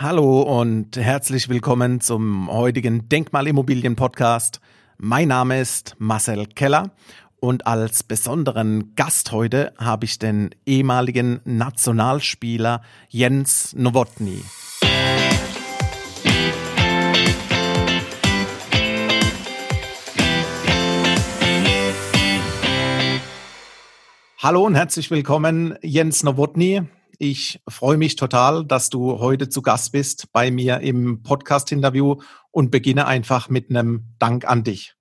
Hallo und herzlich willkommen zum heutigen Denkmalimmobilien-Podcast. Mein Name ist Marcel Keller und als besonderen Gast heute habe ich den ehemaligen Nationalspieler Jens Nowotny. Hallo und herzlich willkommen, Jens Nowotny. Ich freue mich total, dass du heute zu Gast bist bei mir im Podcast-Interview und beginne einfach mit einem Dank an dich.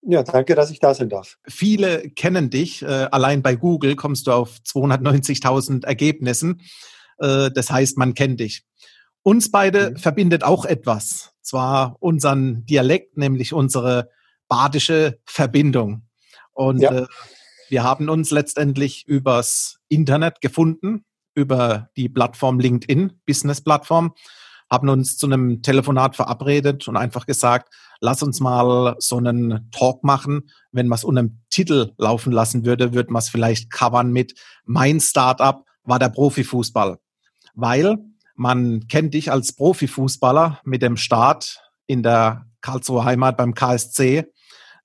Ja, danke, dass ich da sein darf. Viele kennen dich. Äh, allein bei Google kommst du auf 290.000 Ergebnissen. Äh, das heißt, man kennt dich. Uns beide mhm. verbindet auch etwas. Zwar unseren Dialekt, nämlich unsere badische Verbindung. Und ja. äh, wir haben uns letztendlich übers Internet gefunden, über die Plattform LinkedIn, Business-Plattform, haben uns zu einem Telefonat verabredet und einfach gesagt, lass uns mal so einen Talk machen. Wenn man es unter einem Titel laufen lassen würde, würde man es vielleicht covern mit Mein Startup war der Profifußball. Weil man kennt dich als Profifußballer mit dem Start in der Karlsruher Heimat beim KSC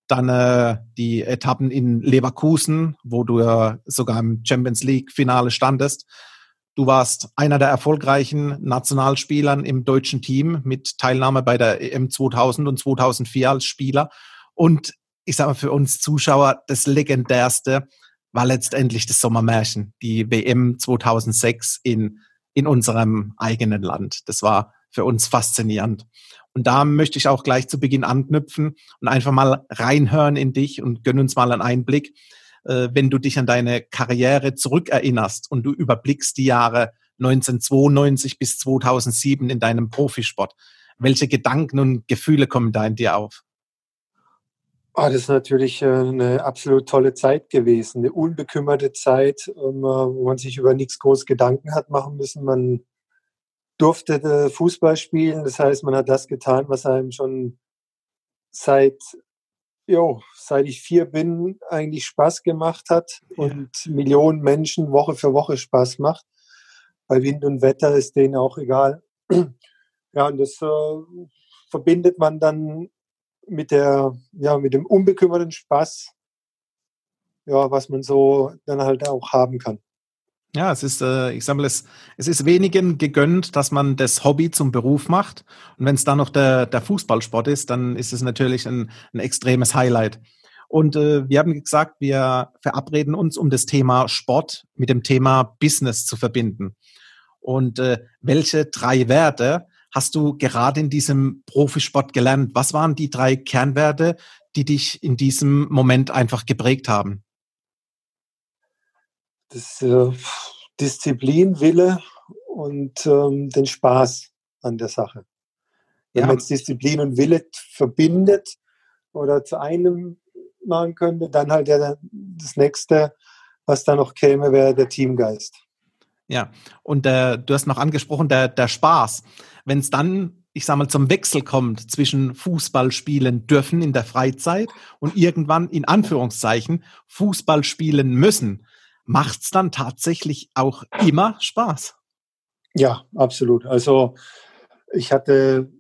dann äh, die Etappen in Leverkusen, wo du ja sogar im Champions League-Finale standest. Du warst einer der erfolgreichen Nationalspielern im deutschen Team mit Teilnahme bei der EM 2000 und 2004 als Spieler. Und ich sage mal für uns Zuschauer, das legendärste war letztendlich das Sommermärchen, die WM 2006 in, in unserem eigenen Land. Das war für uns faszinierend. Und da möchte ich auch gleich zu Beginn anknüpfen und einfach mal reinhören in dich und gönn uns mal einen Einblick, äh, wenn du dich an deine Karriere zurückerinnerst und du überblickst die Jahre 1992 bis 2007 in deinem Profisport. Welche Gedanken und Gefühle kommen da in dir auf? Oh, das ist natürlich äh, eine absolut tolle Zeit gewesen, eine unbekümmerte Zeit, ähm, wo man sich über nichts groß Gedanken hat machen müssen. Man durfte äh, Fußball spielen. Das heißt, man hat das getan, was einem schon seit, jo, seit ich vier bin, eigentlich Spaß gemacht hat und Millionen Menschen Woche für Woche Spaß macht. Bei Wind und Wetter ist denen auch egal. Ja, und das äh, verbindet man dann mit der, ja, mit dem unbekümmerten Spaß, ja, was man so dann halt auch haben kann. Ja, es ist, äh, ich sage mal, es, es ist wenigen gegönnt, dass man das Hobby zum Beruf macht. Und wenn es dann noch der, der Fußballsport ist, dann ist es natürlich ein, ein extremes Highlight. Und äh, wir haben gesagt, wir verabreden uns, um das Thema Sport mit dem Thema Business zu verbinden. Und äh, welche drei Werte hast du gerade in diesem Profisport gelernt? Was waren die drei Kernwerte, die dich in diesem Moment einfach geprägt haben? Das äh, Disziplin, Wille und ähm, den Spaß an der Sache. Wenn ja. man Disziplin und Wille verbindet oder zu einem machen könnte, dann halt ja das nächste, was da noch käme, wäre der Teamgeist. Ja, und äh, du hast noch angesprochen, der, der Spaß. Wenn es dann, ich sag mal, zum Wechsel kommt zwischen Fußball spielen dürfen in der Freizeit und irgendwann in Anführungszeichen Fußball spielen müssen, macht es dann tatsächlich auch immer Spaß. Ja, absolut. Also ich hatte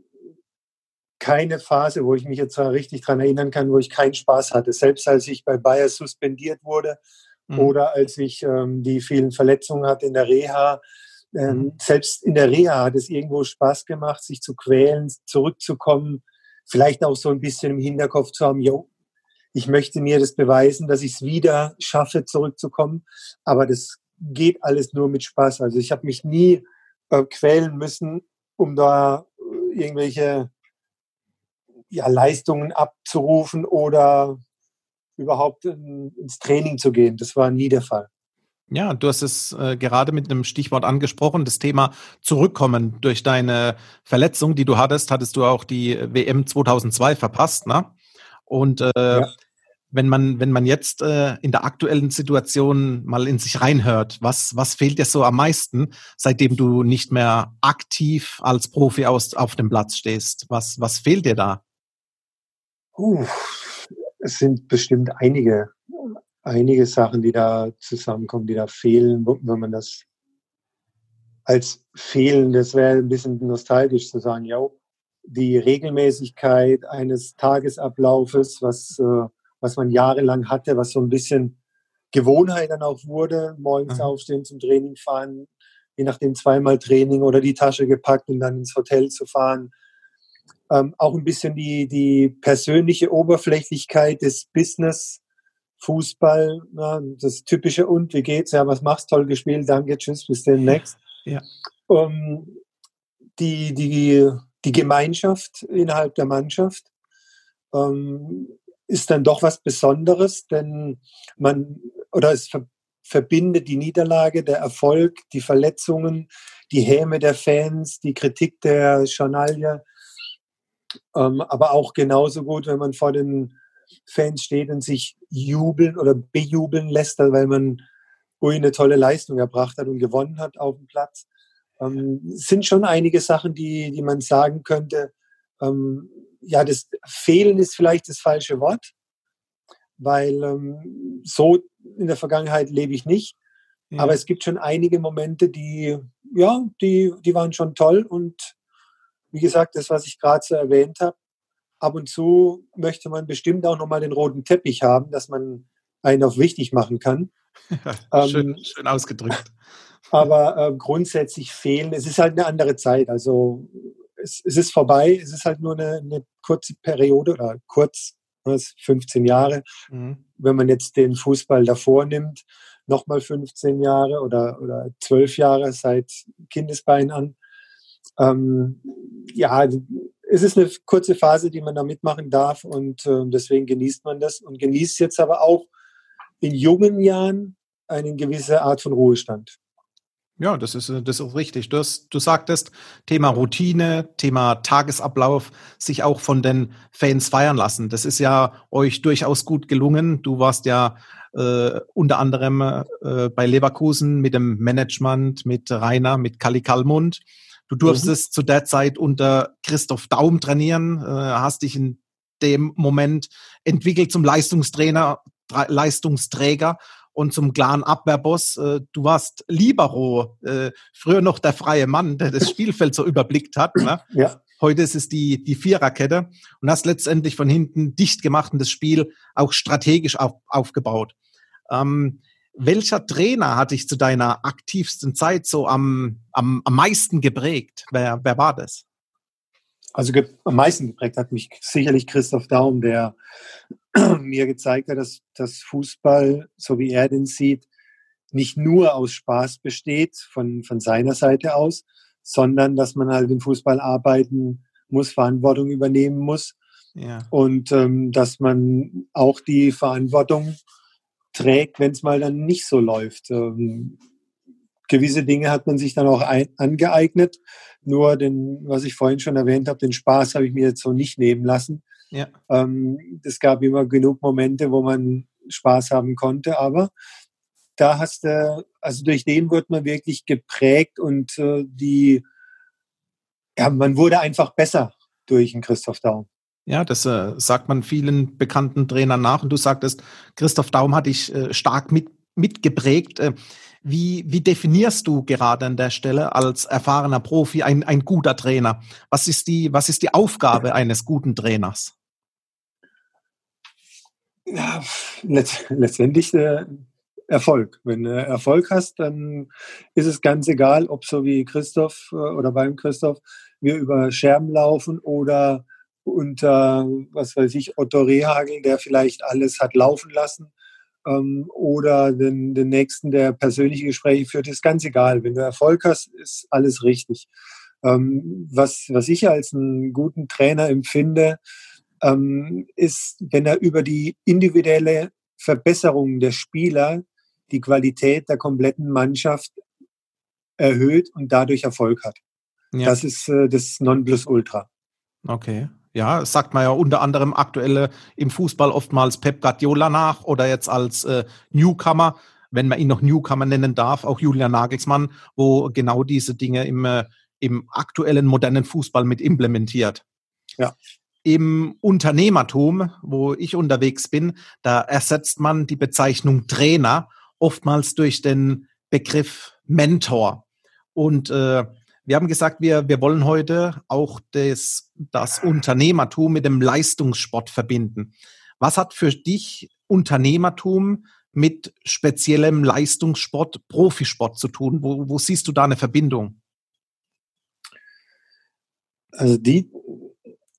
keine Phase, wo ich mich jetzt richtig daran erinnern kann, wo ich keinen Spaß hatte. Selbst als ich bei Bayer suspendiert wurde mhm. oder als ich ähm, die vielen Verletzungen hatte in der Reha. Ähm, mhm. Selbst in der Reha hat es irgendwo Spaß gemacht, sich zu quälen, zurückzukommen, vielleicht auch so ein bisschen im Hinterkopf zu haben, jo, ich möchte mir das beweisen, dass ich es wieder schaffe, zurückzukommen. Aber das geht alles nur mit Spaß. Also ich habe mich nie äh, quälen müssen, um da äh, irgendwelche ja, Leistungen abzurufen oder überhaupt in, ins Training zu gehen. Das war nie der Fall. Ja, du hast es äh, gerade mit einem Stichwort angesprochen, das Thema Zurückkommen. Durch deine Verletzung, die du hattest, hattest du auch die WM 2002 verpasst, ne? Und äh, ja. Wenn man, wenn man jetzt äh, in der aktuellen Situation mal in sich reinhört, was, was fehlt dir so am meisten, seitdem du nicht mehr aktiv als Profi aus, auf dem Platz stehst? Was, was fehlt dir da? Uh, es sind bestimmt einige, einige Sachen, die da zusammenkommen, die da fehlen, wenn man das als fehlen, das wäre ein bisschen nostalgisch zu sagen, ja, die Regelmäßigkeit eines Tagesablaufes, was, äh, was man jahrelang hatte, was so ein bisschen Gewohnheit dann auch wurde, morgens mhm. aufstehen, zum Training fahren, je nachdem zweimal Training oder die Tasche gepackt und dann ins Hotel zu fahren. Ähm, auch ein bisschen die, die persönliche Oberflächlichkeit des Business, Fußball, na, das typische und, wie geht's? Ja, was machst? Toll gespielt, danke, tschüss, bis demnächst. Ja. Ähm, die, die, die Gemeinschaft innerhalb der Mannschaft ähm, ist dann doch was Besonderes, denn man, oder es ver verbindet die Niederlage, der Erfolg, die Verletzungen, die Häme der Fans, die Kritik der Journalie, ähm, aber auch genauso gut, wenn man vor den Fans steht und sich jubeln oder bejubeln lässt, weil man ui, eine tolle Leistung erbracht hat und gewonnen hat auf dem Platz. Ähm, sind schon einige Sachen, die, die man sagen könnte. Ähm, ja, das Fehlen ist vielleicht das falsche Wort, weil ähm, so in der Vergangenheit lebe ich nicht. Ja. Aber es gibt schon einige Momente, die, ja, die, die waren schon toll. Und wie gesagt, das, was ich gerade so erwähnt habe, ab und zu möchte man bestimmt auch nochmal den roten Teppich haben, dass man einen auf wichtig machen kann. Ja, schön, ähm, schön ausgedrückt. Aber äh, grundsätzlich fehlen, es ist halt eine andere Zeit. Also es, es ist vorbei, es ist halt nur eine, eine kurze Periode oder kurz, 15 ne, Jahre. Mhm. Wenn man jetzt den Fußball davor nimmt, nochmal 15 Jahre oder, oder 12 Jahre seit Kindesbein an. Ähm, ja, es ist eine kurze Phase, die man da mitmachen darf und äh, deswegen genießt man das und genießt jetzt aber auch in jungen Jahren eine gewisse Art von Ruhestand. Ja, das ist, das ist richtig. Du, hast, du sagtest, Thema Routine, Thema Tagesablauf, sich auch von den Fans feiern lassen. Das ist ja euch durchaus gut gelungen. Du warst ja äh, unter anderem äh, bei Leverkusen mit dem Management, mit Rainer, mit Kali Kalmund. Du durftest mhm. zu der Zeit unter Christoph Daum trainieren, äh, hast dich in dem Moment entwickelt zum Leistungstrainer, Leistungsträger und zum klaren Abwehrboss. Äh, du warst Libero, äh, früher noch der freie Mann, der das Spielfeld so überblickt hat. Ne? Ja. Heute ist es die, die Viererkette und hast letztendlich von hinten dicht gemacht und das Spiel auch strategisch auf, aufgebaut. Ähm, welcher Trainer hat dich zu deiner aktivsten Zeit so am, am, am meisten geprägt? Wer, wer war das? Also am meisten geprägt hat mich sicherlich Christoph Daum, der mir gezeigt hat, dass das Fußball, so wie er den sieht, nicht nur aus Spaß besteht von, von seiner Seite aus, sondern dass man halt im Fußball arbeiten muss, Verantwortung übernehmen muss. Ja. Und ähm, dass man auch die Verantwortung trägt, wenn es mal dann nicht so läuft. Ähm, gewisse Dinge hat man sich dann auch ein, angeeignet. Nur den, was ich vorhin schon erwähnt habe, den Spaß habe ich mir jetzt so nicht nehmen lassen. Ja. Ähm, es gab immer genug Momente, wo man Spaß haben konnte, aber da hast du, also durch den wird man wirklich geprägt und äh, die, ja, man wurde einfach besser durch den Christoph Daum. Ja, das äh, sagt man vielen bekannten Trainern nach. Und du sagtest, Christoph Daum hat dich äh, stark mit, mitgeprägt. Äh, wie, wie definierst du gerade an der Stelle als erfahrener Profi ein, ein guter Trainer? Was ist, die, was ist die Aufgabe eines guten Trainers? Ja, letztendlich äh, Erfolg. Wenn du Erfolg hast, dann ist es ganz egal, ob so wie Christoph äh, oder beim Christoph wir über Scherben laufen oder unter, was weiß ich, Otto Rehagel, der vielleicht alles hat laufen lassen, ähm, oder den, den nächsten, der persönliche Gespräche führt, ist ganz egal. Wenn du Erfolg hast, ist alles richtig. Ähm, was, was ich als einen guten Trainer empfinde, ähm, ist, wenn er über die individuelle Verbesserung der Spieler die Qualität der kompletten Mannschaft erhöht und dadurch Erfolg hat. Ja. Das ist äh, das Nonplusultra. Okay. Ja, sagt man ja unter anderem aktuell im Fußball oftmals Pep Guardiola nach oder jetzt als äh, Newcomer, wenn man ihn noch Newcomer nennen darf, auch Julian Nagelsmann, wo genau diese Dinge im, äh, im aktuellen modernen Fußball mit implementiert. Ja. Im Unternehmertum, wo ich unterwegs bin, da ersetzt man die Bezeichnung Trainer oftmals durch den Begriff Mentor. Und äh, wir haben gesagt, wir, wir wollen heute auch das, das Unternehmertum mit dem Leistungssport verbinden. Was hat für dich Unternehmertum mit speziellem Leistungssport, Profisport zu tun? Wo, wo siehst du da eine Verbindung? Also die,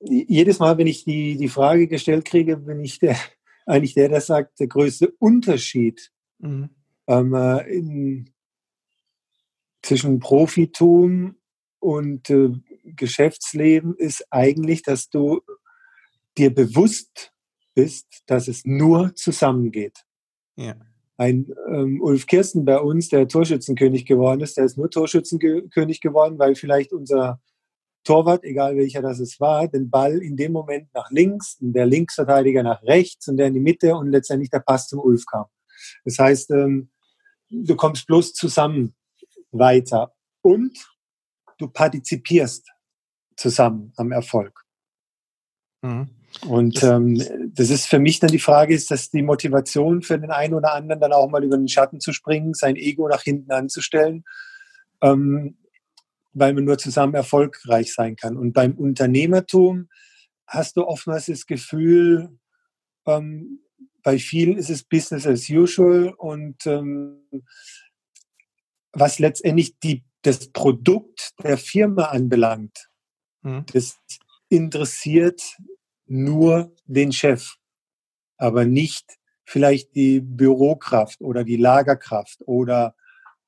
jedes Mal, wenn ich die, die Frage gestellt kriege, bin ich der, eigentlich der, der sagt, der größte Unterschied mhm. ähm, äh, in, zwischen Profitum und äh, Geschäftsleben ist eigentlich, dass du dir bewusst bist, dass es nur zusammengeht. Ja. Ein ähm, Ulf Kirsten bei uns, der Torschützenkönig geworden ist, der ist nur Torschützenkönig geworden, weil vielleicht unser Torwart, egal welcher das es war, den Ball in dem Moment nach links, der Linksverteidiger nach rechts und der in die Mitte und letztendlich der Pass zum Ulf kam. Das heißt, ähm, du kommst bloß zusammen weiter und du partizipierst zusammen am Erfolg. Mhm. Und ähm, das ist für mich dann die Frage, ist das die Motivation für den einen oder anderen, dann auch mal über den Schatten zu springen, sein Ego nach hinten anzustellen, ähm, weil man nur zusammen erfolgreich sein kann. Und beim Unternehmertum hast du oftmals das Gefühl, ähm, bei vielen ist es Business as usual und ähm, was letztendlich die, das Produkt der Firma anbelangt, mhm. das interessiert nur den Chef, aber nicht vielleicht die Bürokraft oder die Lagerkraft oder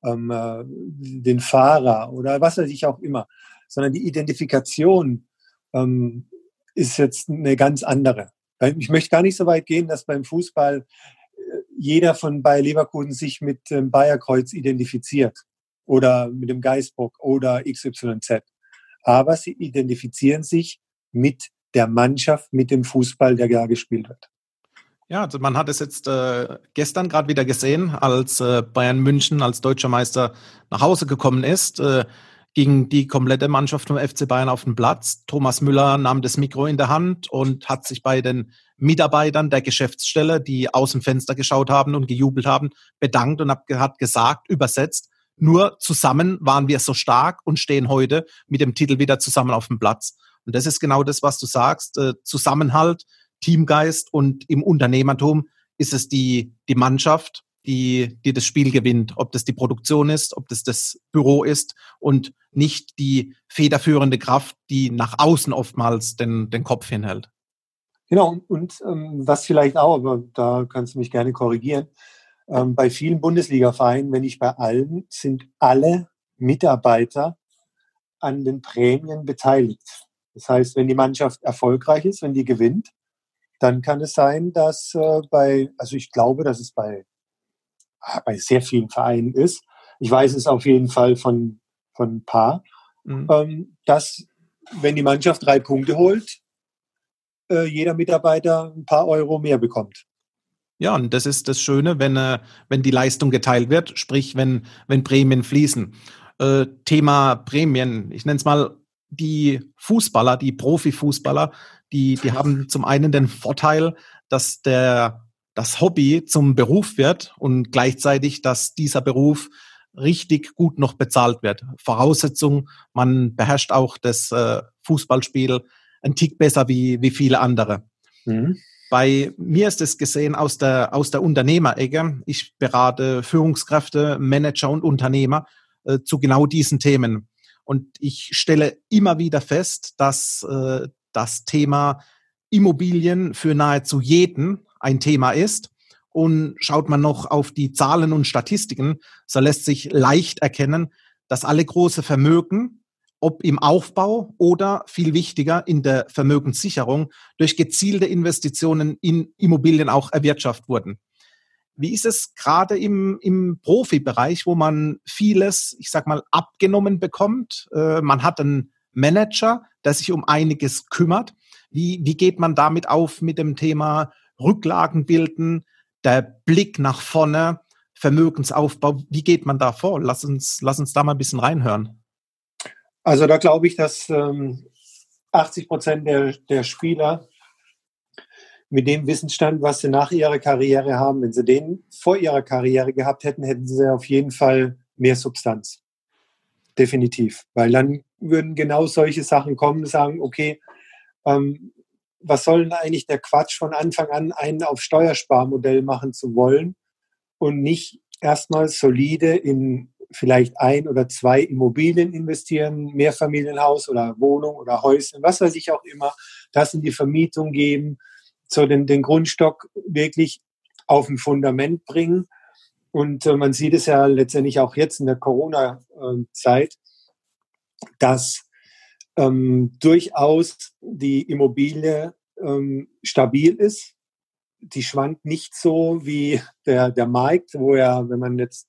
ähm, äh, den Fahrer oder was weiß ich auch immer, sondern die Identifikation ähm, ist jetzt eine ganz andere. Ich möchte gar nicht so weit gehen, dass beim Fußball äh, jeder von Bayer Leverkusen sich mit dem Bayerkreuz identifiziert oder mit dem Geisbock oder XYZ. Aber sie identifizieren sich mit der Mannschaft, mit dem Fußball, der da gespielt wird. Ja, also man hat es jetzt äh, gestern gerade wieder gesehen, als äh, Bayern München als deutscher Meister nach Hause gekommen ist, äh, ging die komplette Mannschaft vom FC Bayern auf den Platz. Thomas Müller nahm das Mikro in der Hand und hat sich bei den Mitarbeitern der Geschäftsstelle, die aus dem Fenster geschaut haben und gejubelt haben, bedankt und hat gesagt, übersetzt, nur zusammen waren wir so stark und stehen heute mit dem Titel wieder zusammen auf dem Platz. Und das ist genau das, was du sagst. Äh, Zusammenhalt, Teamgeist und im Unternehmertum ist es die, die Mannschaft, die, die das Spiel gewinnt. Ob das die Produktion ist, ob das das Büro ist und nicht die federführende Kraft, die nach außen oftmals den, den Kopf hinhält. Genau, und, ähm, was vielleicht auch, aber da kannst du mich gerne korrigieren, ähm, bei vielen Bundesliga-Vereinen, wenn nicht bei allen, sind alle Mitarbeiter an den Prämien beteiligt. Das heißt, wenn die Mannschaft erfolgreich ist, wenn die gewinnt, dann kann es sein, dass äh, bei, also ich glaube, dass es bei, ah, bei sehr vielen Vereinen ist. Ich weiß es auf jeden Fall von, von ein paar, mhm. ähm, dass wenn die Mannschaft drei Punkte holt, äh, jeder Mitarbeiter ein paar Euro mehr bekommt. Ja, und das ist das Schöne, wenn, äh, wenn die Leistung geteilt wird, sprich, wenn, wenn Prämien fließen. Äh, Thema Prämien, ich nenne es mal die Fußballer, die Profifußballer, die, die haben zum einen den Vorteil, dass der, das Hobby zum Beruf wird und gleichzeitig, dass dieser Beruf richtig gut noch bezahlt wird. Voraussetzung, man beherrscht auch das äh, Fußballspiel ein Tick besser wie, wie viele andere. Mhm. Bei mir ist es gesehen aus der, aus der Unternehmerecke. Ich berate Führungskräfte, Manager und Unternehmer äh, zu genau diesen Themen. Und ich stelle immer wieder fest, dass äh, das Thema Immobilien für nahezu jeden ein Thema ist. Und schaut man noch auf die Zahlen und Statistiken, so lässt sich leicht erkennen, dass alle große Vermögen, ob im Aufbau oder viel wichtiger in der Vermögenssicherung, durch gezielte Investitionen in Immobilien auch erwirtschaftet wurden. Wie ist es gerade im, im Profibereich, wo man vieles, ich sag mal, abgenommen bekommt? Äh, man hat einen Manager, der sich um einiges kümmert. Wie, wie geht man damit auf mit dem Thema Rücklagen bilden, der Blick nach vorne, Vermögensaufbau? Wie geht man da vor? Lass uns, lass uns da mal ein bisschen reinhören. Also da glaube ich, dass ähm, 80 Prozent der, der Spieler mit dem Wissensstand, was sie nach ihrer Karriere haben, wenn sie den vor ihrer Karriere gehabt hätten, hätten sie auf jeden Fall mehr Substanz. definitiv. Weil dann würden genau solche Sachen kommen, sagen, okay, ähm, was soll denn eigentlich der Quatsch von Anfang an, einen auf Steuersparmodell machen zu wollen und nicht erstmal solide in vielleicht ein oder zwei Immobilien investieren, Mehrfamilienhaus oder Wohnung oder Häuschen, was weiß ich auch immer, das in die Vermietung geben, so den, den Grundstock wirklich auf ein Fundament bringen. Und äh, man sieht es ja letztendlich auch jetzt in der Corona-Zeit, dass ähm, durchaus die Immobilie ähm, stabil ist. Die schwankt nicht so wie der, der Markt, wo ja, wenn man jetzt,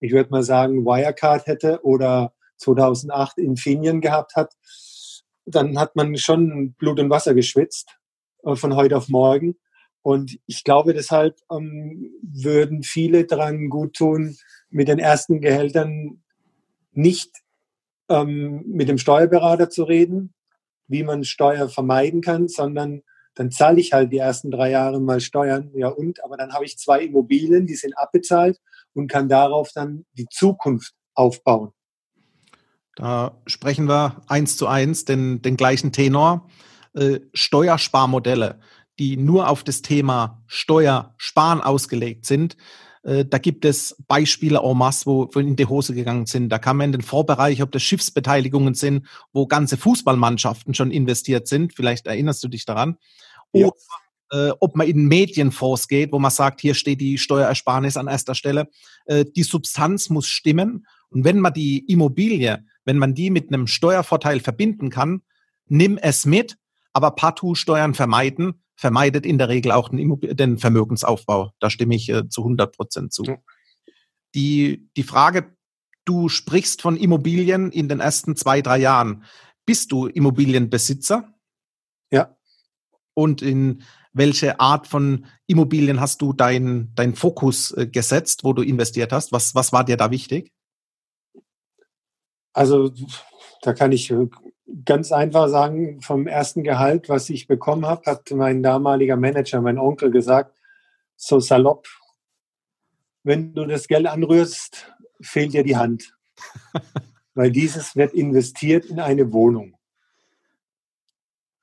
ich würde mal sagen, Wirecard hätte oder 2008 Infineon gehabt hat, dann hat man schon Blut und Wasser geschwitzt äh, von heute auf morgen. Und ich glaube, deshalb ähm, würden viele daran gut tun, mit den ersten Gehältern nicht ähm, mit dem Steuerberater zu reden, wie man Steuer vermeiden kann, sondern dann zahle ich halt die ersten drei Jahre mal Steuern, ja und, aber dann habe ich zwei Immobilien, die sind abbezahlt und kann darauf dann die Zukunft aufbauen. Da sprechen wir eins zu eins den, den gleichen Tenor. Äh, Steuersparmodelle, die nur auf das Thema Steuersparen ausgelegt sind, äh, da gibt es Beispiele en masse, wo, in die Hose gegangen sind. Da kann man in den Vorbereich, ob das Schiffsbeteiligungen sind, wo ganze Fußballmannschaften schon investiert sind. Vielleicht erinnerst du dich daran. Ja. Oder äh, ob man in Medienfonds geht, wo man sagt, hier steht die Steuerersparnis an erster Stelle. Äh, die Substanz muss stimmen. Und wenn man die Immobilie, wenn man die mit einem Steuervorteil verbinden kann, nimm es mit, aber partout Steuern vermeiden, vermeidet in der Regel auch den, Vermögensaufbau. Da stimme ich äh, zu 100 Prozent zu. Die, die Frage, du sprichst von Immobilien in den ersten zwei, drei Jahren. Bist du Immobilienbesitzer? Ja. Und in welche Art von Immobilien hast du deinen dein Fokus äh, gesetzt, wo du investiert hast? Was, was war dir da wichtig? Also da kann ich äh, ganz einfach sagen, vom ersten Gehalt, was ich bekommen habe, hat mein damaliger Manager, mein Onkel gesagt, so salopp, wenn du das Geld anrührst, fehlt dir die Hand. Weil dieses wird investiert in eine Wohnung.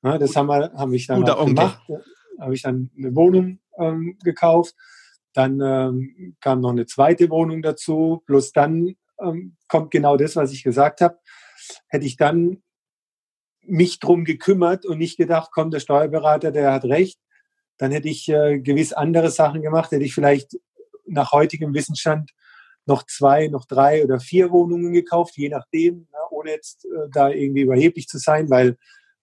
Ja, das haben wir, habe ich dann gemacht. Habe ich dann eine Wohnung ähm, gekauft. Dann ähm, kam noch eine zweite Wohnung dazu. Plus dann ähm, kommt genau das, was ich gesagt habe. Hätte ich dann mich drum gekümmert und nicht gedacht, komm, der Steuerberater, der hat recht. Dann hätte ich äh, gewiss andere Sachen gemacht, hätte ich vielleicht nach heutigem Wissensstand noch zwei, noch drei oder vier Wohnungen gekauft, je nachdem, na, ohne jetzt äh, da irgendwie überheblich zu sein, weil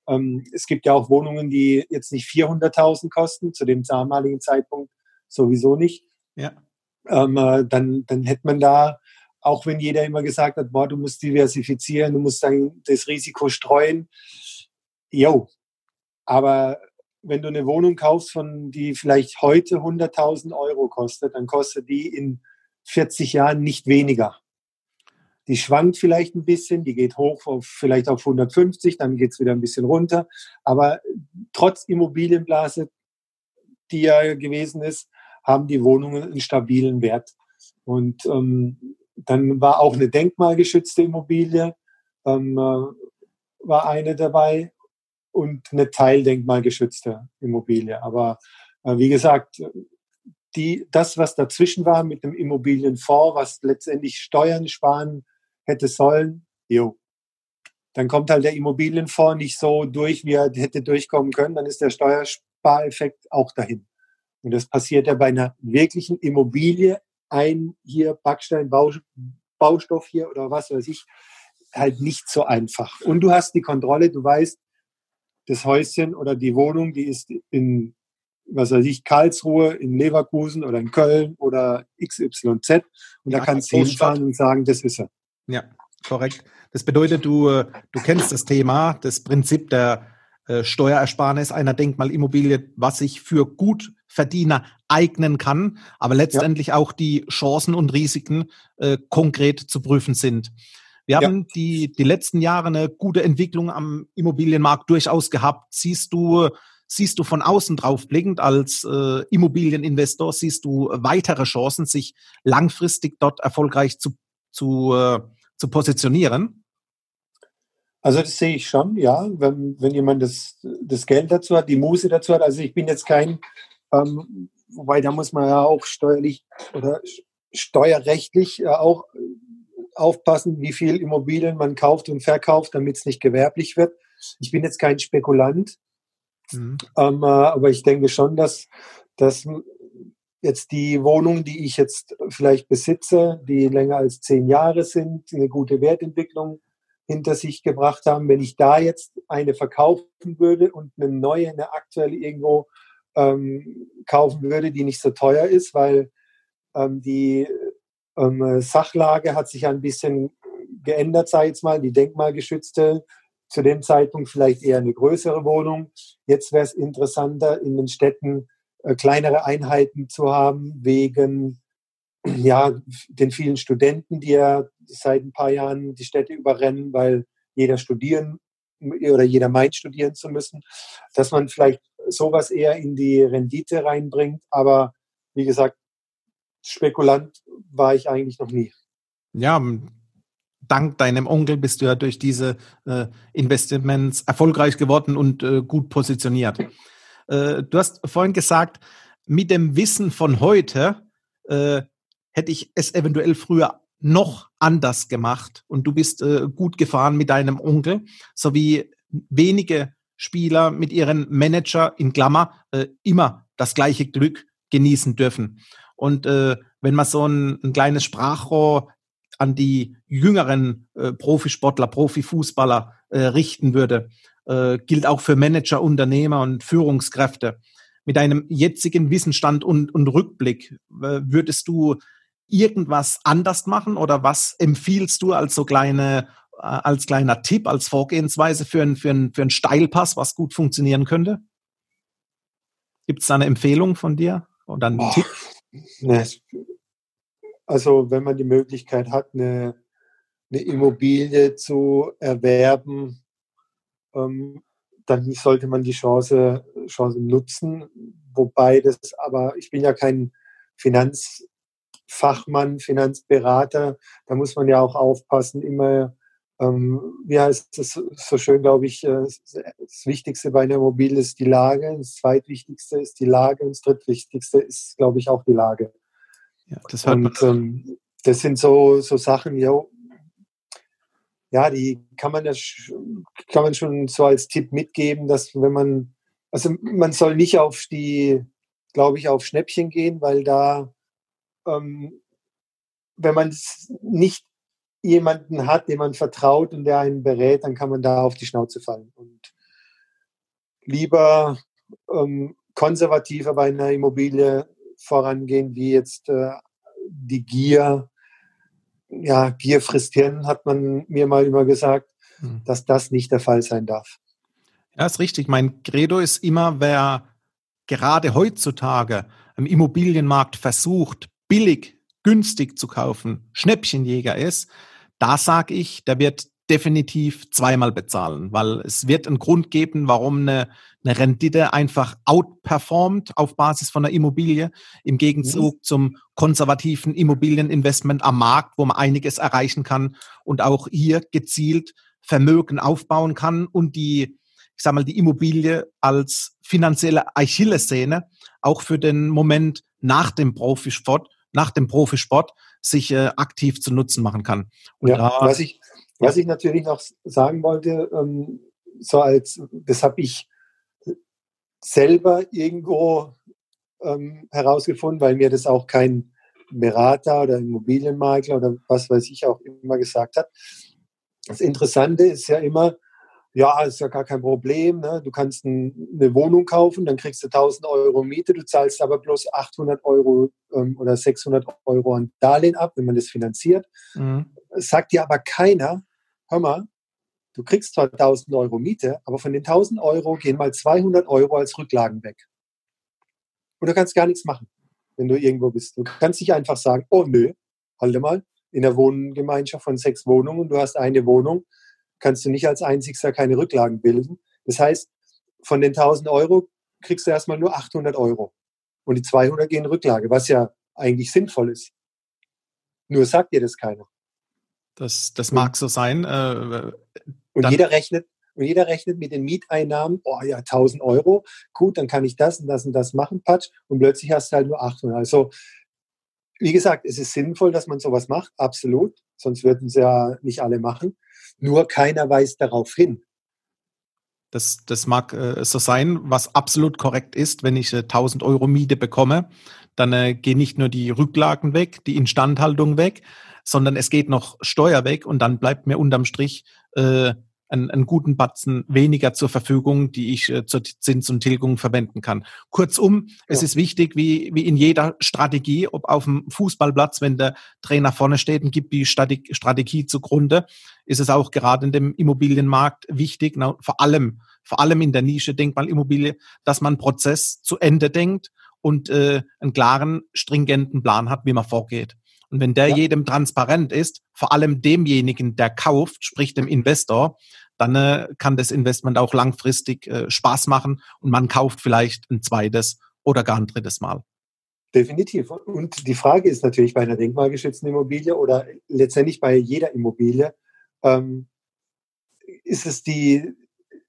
ähm, es gibt ja auch Wohnungen, die jetzt nicht 400.000 kosten, zu dem damaligen Zeitpunkt sowieso nicht. Ja. Ähm, äh, dann, dann hätte man da, auch wenn jeder immer gesagt hat, boah, du musst diversifizieren, du musst dann das Risiko streuen, Jo, aber wenn du eine Wohnung kaufst, von die vielleicht heute 100.000 Euro kostet, dann kostet die in 40 Jahren nicht weniger. Die schwankt vielleicht ein bisschen, die geht hoch auf vielleicht auf 150, dann geht es wieder ein bisschen runter. Aber trotz Immobilienblase, die ja gewesen ist, haben die Wohnungen einen stabilen Wert. Und ähm, dann war auch eine denkmalgeschützte Immobilie, ähm, äh, war eine dabei und eine teildenkmalgeschützte Immobilie. Aber äh, wie gesagt, die, das, was dazwischen war mit dem Immobilienfonds, was letztendlich Steuern sparen hätte sollen, jo. Dann kommt halt der Immobilienfonds nicht so durch, wie er hätte durchkommen können, dann ist der Steuerspareffekt auch dahin. Und das passiert ja bei einer wirklichen Immobilie, ein hier Backstein, Bau, Baustoff hier oder was weiß ich, halt nicht so einfach. Und du hast die Kontrolle, du weißt, das Häuschen oder die Wohnung, die ist in, was weiß ich, Karlsruhe, in Leverkusen oder in Köln oder XYZ. Und ja, da kannst du hinfahren und sagen, das ist er. Ja, korrekt. Das bedeutet, du, du kennst das Thema, das Prinzip der äh, Steuerersparnis einer Denkmalimmobilie, was sich für Gutverdiener eignen kann, aber letztendlich ja. auch die Chancen und Risiken äh, konkret zu prüfen sind. Wir haben ja. die, die letzten Jahre eine gute Entwicklung am Immobilienmarkt durchaus gehabt. Siehst du, siehst du von außen drauf blickend als äh, Immobilieninvestor, siehst du weitere Chancen, sich langfristig dort erfolgreich zu, zu, äh, zu zu positionieren? Also das sehe ich schon, ja, wenn, wenn jemand das, das Geld dazu hat, die Muße dazu hat. Also ich bin jetzt kein, ähm, wobei da muss man ja auch steuerlich oder steuerrechtlich äh, auch aufpassen, wie viel Immobilien man kauft und verkauft, damit es nicht gewerblich wird. Ich bin jetzt kein Spekulant, mhm. ähm, äh, aber ich denke schon, dass, dass jetzt die Wohnungen, die ich jetzt vielleicht besitze, die länger als zehn Jahre sind, eine gute Wertentwicklung hinter sich gebracht haben, wenn ich da jetzt eine verkaufen würde und eine neue, eine aktuelle irgendwo ähm, kaufen würde, die nicht so teuer ist, weil ähm, die ähm, Sachlage hat sich ein bisschen geändert, ich jetzt mal, die denkmalgeschützte, zu dem Zeitpunkt vielleicht eher eine größere Wohnung. Jetzt wäre es interessanter, in den Städten äh, kleinere Einheiten zu haben, wegen ja, den vielen Studenten, die ja seit ein paar Jahren die Städte überrennen, weil jeder studieren oder jeder meint, studieren zu müssen, dass man vielleicht sowas eher in die Rendite reinbringt. Aber wie gesagt, Spekulant war ich eigentlich noch nie. Ja, dank deinem Onkel bist du ja durch diese äh, Investments erfolgreich geworden und äh, gut positioniert. Äh, du hast vorhin gesagt, mit dem Wissen von heute äh, hätte ich es eventuell früher noch anders gemacht und du bist äh, gut gefahren mit deinem Onkel, so wie wenige Spieler mit ihren Manager in Klammer äh, immer das gleiche Glück genießen dürfen. Und äh, wenn man so ein, ein kleines Sprachrohr an die jüngeren äh, Profisportler, Profifußballer äh, richten würde, äh, gilt auch für Manager, Unternehmer und Führungskräfte. Mit deinem jetzigen Wissensstand und, und Rückblick, äh, würdest du irgendwas anders machen oder was empfiehlst du als so kleine, äh, als kleiner Tipp, als Vorgehensweise für, ein, für, ein, für einen Steilpass, was gut funktionieren könnte? Gibt es da eine Empfehlung von dir oder einen Boah. Tipp? Also wenn man die Möglichkeit hat, eine, eine Immobilie zu erwerben, ähm, dann sollte man die Chance, Chance nutzen. Wobei das aber, ich bin ja kein Finanzfachmann, Finanzberater, da muss man ja auch aufpassen, immer, ähm, wie heißt es so schön, glaube ich, äh, das Wichtigste bei einer Immobilie ist die Lage, das Zweitwichtigste ist die Lage und das Drittwichtigste ist, glaube ich, auch die Lage. Ja, das, und, ähm, das sind so, so Sachen, ja, ja, die kann man ja kann man schon so als Tipp mitgeben, dass wenn man, also man soll nicht auf die, glaube ich, auf Schnäppchen gehen, weil da, ähm, wenn man nicht jemanden hat, dem man vertraut und der einen berät, dann kann man da auf die Schnauze fallen. Und lieber ähm, konservativer bei einer Immobilie vorangehen, wie jetzt äh, die Gier. Ja, Gier frisst Hirn, hat man mir mal immer gesagt, hm. dass das nicht der Fall sein darf. Ja, ist richtig. Mein Credo ist immer, wer gerade heutzutage im Immobilienmarkt versucht, billig, günstig zu kaufen, Schnäppchenjäger ist, da sage ich, der wird definitiv zweimal bezahlen, weil es wird einen Grund geben, warum eine, eine Rendite einfach outperformt auf Basis von einer Immobilie im Gegenzug mhm. zum konservativen Immobilieninvestment am Markt, wo man einiges erreichen kann und auch hier gezielt Vermögen aufbauen kann und die, ich sag mal, die Immobilie als finanzielle Achillessehne auch für den Moment nach dem Profisport, nach dem Profisport sich äh, aktiv zu Nutzen machen kann. Und ja, da, was ich, was ich natürlich noch sagen wollte, ähm, so als, das habe ich selber irgendwo ähm, herausgefunden, weil mir das auch kein Berater oder Immobilienmakler oder was weiß ich auch immer gesagt hat. Das Interessante ist ja immer, ja, ist ja gar kein Problem. Ne? Du kannst ein, eine Wohnung kaufen, dann kriegst du 1000 Euro Miete, du zahlst aber bloß 800 Euro ähm, oder 600 Euro an Darlehen ab, wenn man das finanziert. Mhm. Sagt dir aber keiner, hör mal, du kriegst zwar 1000 Euro Miete, aber von den 1000 Euro gehen mal 200 Euro als Rücklagen weg. Und du kannst gar nichts machen, wenn du irgendwo bist. Du kannst nicht einfach sagen, oh nö, halte mal, in der Wohngemeinschaft von sechs Wohnungen, du hast eine Wohnung, kannst du nicht als einzigster keine Rücklagen bilden. Das heißt, von den 1000 Euro kriegst du erstmal nur 800 Euro. Und die 200 gehen Rücklage, was ja eigentlich sinnvoll ist. Nur sagt dir das keiner. Das, das mag so sein. Äh, und jeder rechnet, und jeder rechnet mit den Mieteinnahmen, oh ja, 1000 Euro, gut, dann kann ich das und das und das machen, Patsch, und plötzlich hast du halt nur 800. Also, wie gesagt, es ist sinnvoll, dass man sowas macht, absolut, sonst würden es ja nicht alle machen. Nur keiner weist darauf hin. Das, das mag äh, so sein, was absolut korrekt ist, wenn ich äh, 1000 Euro Miete bekomme, dann äh, gehen nicht nur die Rücklagen weg, die Instandhaltung weg, sondern es geht noch Steuer weg und dann bleibt mir unterm Strich äh, einen, einen guten Batzen weniger zur Verfügung, die ich äh, zur Zins- und Tilgung verwenden kann. Kurzum, ja. es ist wichtig, wie, wie in jeder Strategie, ob auf dem Fußballplatz, wenn der Trainer vorne steht und gibt die Strategie zugrunde, ist es auch gerade in dem Immobilienmarkt wichtig, na, vor allem, vor allem in der Nische Denkmalimmobilie, dass man Prozess zu Ende denkt und äh, einen klaren, stringenten Plan hat, wie man vorgeht. Und wenn der ja. jedem transparent ist, vor allem demjenigen, der kauft, sprich dem Investor, dann äh, kann das Investment auch langfristig äh, Spaß machen und man kauft vielleicht ein zweites oder gar ein drittes Mal. Definitiv. Und die Frage ist natürlich bei einer denkmalgeschützten Immobilie oder letztendlich bei jeder Immobilie, ähm, ist es die,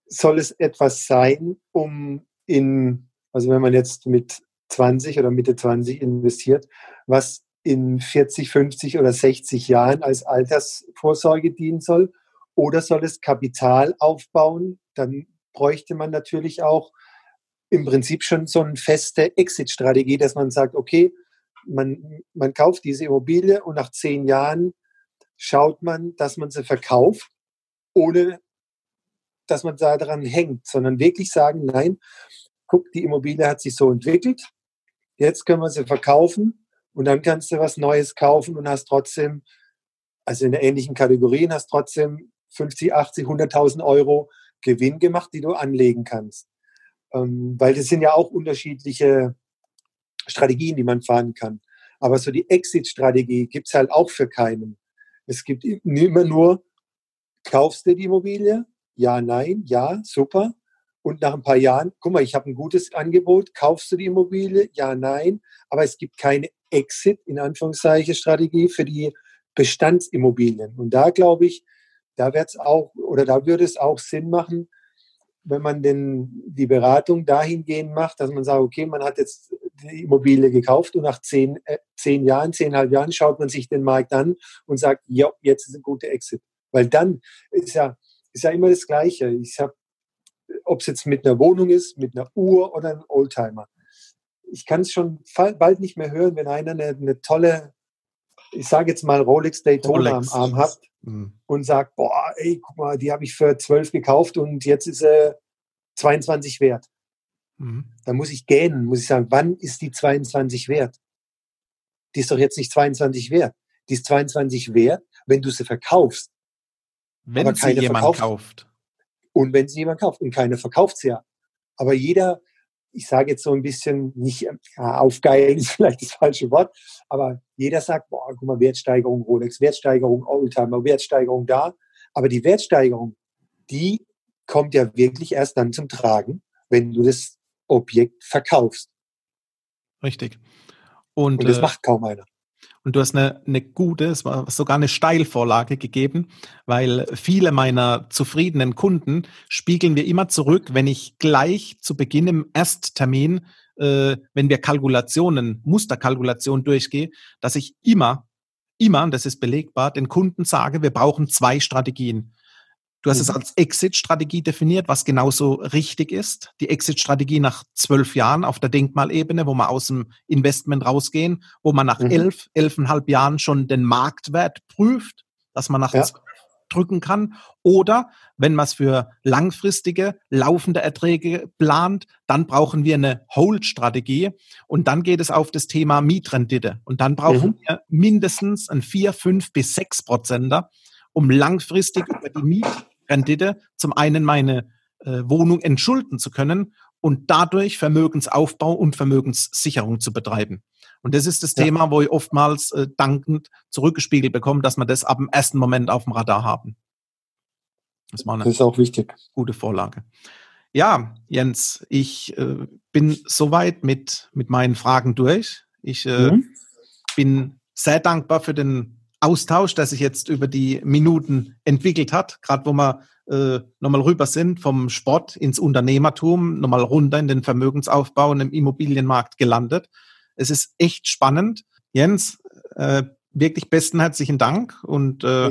soll es etwas sein, um in, also wenn man jetzt mit 20 oder Mitte 20 investiert, was in 40, 50 oder 60 Jahren als Altersvorsorge dienen soll? Oder soll es Kapital aufbauen? Dann bräuchte man natürlich auch im Prinzip schon so eine feste Exit-Strategie, dass man sagt, okay, man, man kauft diese Immobilie und nach zehn Jahren schaut man, dass man sie verkauft, ohne dass man da dran hängt, sondern wirklich sagen, nein, guck, die Immobilie hat sich so entwickelt, Jetzt können wir sie verkaufen und dann kannst du was Neues kaufen und hast trotzdem, also in ähnlichen Kategorien, hast trotzdem 50, 80, 100.000 Euro Gewinn gemacht, die du anlegen kannst. Ähm, weil das sind ja auch unterschiedliche Strategien, die man fahren kann. Aber so die Exit-Strategie gibt es halt auch für keinen. Es gibt immer nur, kaufst du die Immobilie? Ja, nein, ja, super. Und nach ein paar Jahren, guck mal, ich habe ein gutes Angebot, kaufst du die Immobilie? Ja, nein. Aber es gibt keine Exit, in Anführungszeichen, Strategie für die Bestandsimmobilien. Und da glaube ich, da wird es auch, oder da würde es auch Sinn machen, wenn man denn die Beratung dahingehend macht, dass man sagt, okay, man hat jetzt die Immobilie gekauft und nach zehn, äh, zehn Jahren, zehnhalb Jahren schaut man sich den Markt an und sagt, ja, jetzt ist ein guter Exit. Weil dann ist ja, ist ja immer das Gleiche. Ich habe ob es jetzt mit einer Wohnung ist, mit einer Uhr oder einem Oldtimer. Ich kann es schon bald nicht mehr hören, wenn einer eine, eine tolle, ich sage jetzt mal Rolex Daytona Rolex. am Arm hat mhm. und sagt, boah, ey, guck mal, die habe ich für 12 gekauft und jetzt ist er 22 wert. Mhm. Da muss ich gähnen, muss ich sagen, wann ist die 22 wert? Die ist doch jetzt nicht 22 wert. Die ist 22 wert, wenn du sie verkaufst. Wenn sie jemand verkauft. kauft. Und wenn sie jemand kauft und keiner verkauft sie ja. Aber jeder, ich sage jetzt so ein bisschen, nicht ja, aufgeilen ist vielleicht das falsche Wort, aber jeder sagt, boah, guck mal, Wertsteigerung Rolex, Wertsteigerung Oldtimer, Wertsteigerung da. Aber die Wertsteigerung, die kommt ja wirklich erst dann zum Tragen, wenn du das Objekt verkaufst. Richtig. Und, und das äh, macht kaum einer. Und du hast eine, eine gute, es war sogar eine Steilvorlage gegeben, weil viele meiner zufriedenen Kunden spiegeln wir immer zurück, wenn ich gleich zu Beginn im Ersttermin, äh, wenn wir Kalkulationen, Musterkalkulationen durchgehe, dass ich immer, immer, und das ist belegbar, den Kunden sage, wir brauchen zwei Strategien. Du hast mhm. es als Exit-Strategie definiert, was genauso richtig ist. Die Exit-Strategie nach zwölf Jahren auf der Denkmalebene, wo wir aus dem Investment rausgehen, wo man nach mhm. elf, elfeinhalb Jahren schon den Marktwert prüft, dass man nach ja. drücken kann. Oder wenn man es für langfristige, laufende Erträge plant, dann brauchen wir eine Hold-Strategie. Und dann geht es auf das Thema Mietrendite. Und dann brauchen mhm. wir mindestens ein vier, fünf bis sechs Prozenter, um langfristig über die Miet Rendite zum einen meine äh, Wohnung entschulden zu können und dadurch Vermögensaufbau und Vermögenssicherung zu betreiben. Und das ist das ja. Thema, wo ich oftmals äh, dankend zurückgespiegelt bekomme, dass wir das ab dem ersten Moment auf dem Radar haben. Das, war eine das ist auch wichtig. Gute Vorlage. Ja, Jens, ich äh, bin soweit mit, mit meinen Fragen durch. Ich äh, mhm. bin sehr dankbar für den Austausch, der sich jetzt über die Minuten entwickelt hat, gerade wo wir äh, nochmal rüber sind vom Sport ins Unternehmertum, nochmal runter in den Vermögensaufbau und im Immobilienmarkt gelandet. Es ist echt spannend. Jens, äh, wirklich besten herzlichen Dank und äh,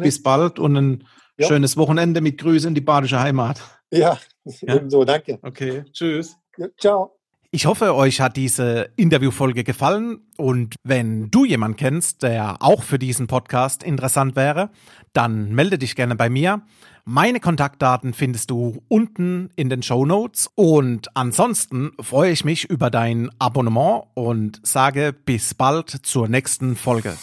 bis bald und ein ja. schönes Wochenende mit Grüße in die badische Heimat. Ja, ja? ebenso, danke. Okay, tschüss. Ja, ciao. Ich hoffe, euch hat diese Interviewfolge gefallen und wenn du jemanden kennst, der auch für diesen Podcast interessant wäre, dann melde dich gerne bei mir. Meine Kontaktdaten findest du unten in den Show Notes und ansonsten freue ich mich über dein Abonnement und sage bis bald zur nächsten Folge.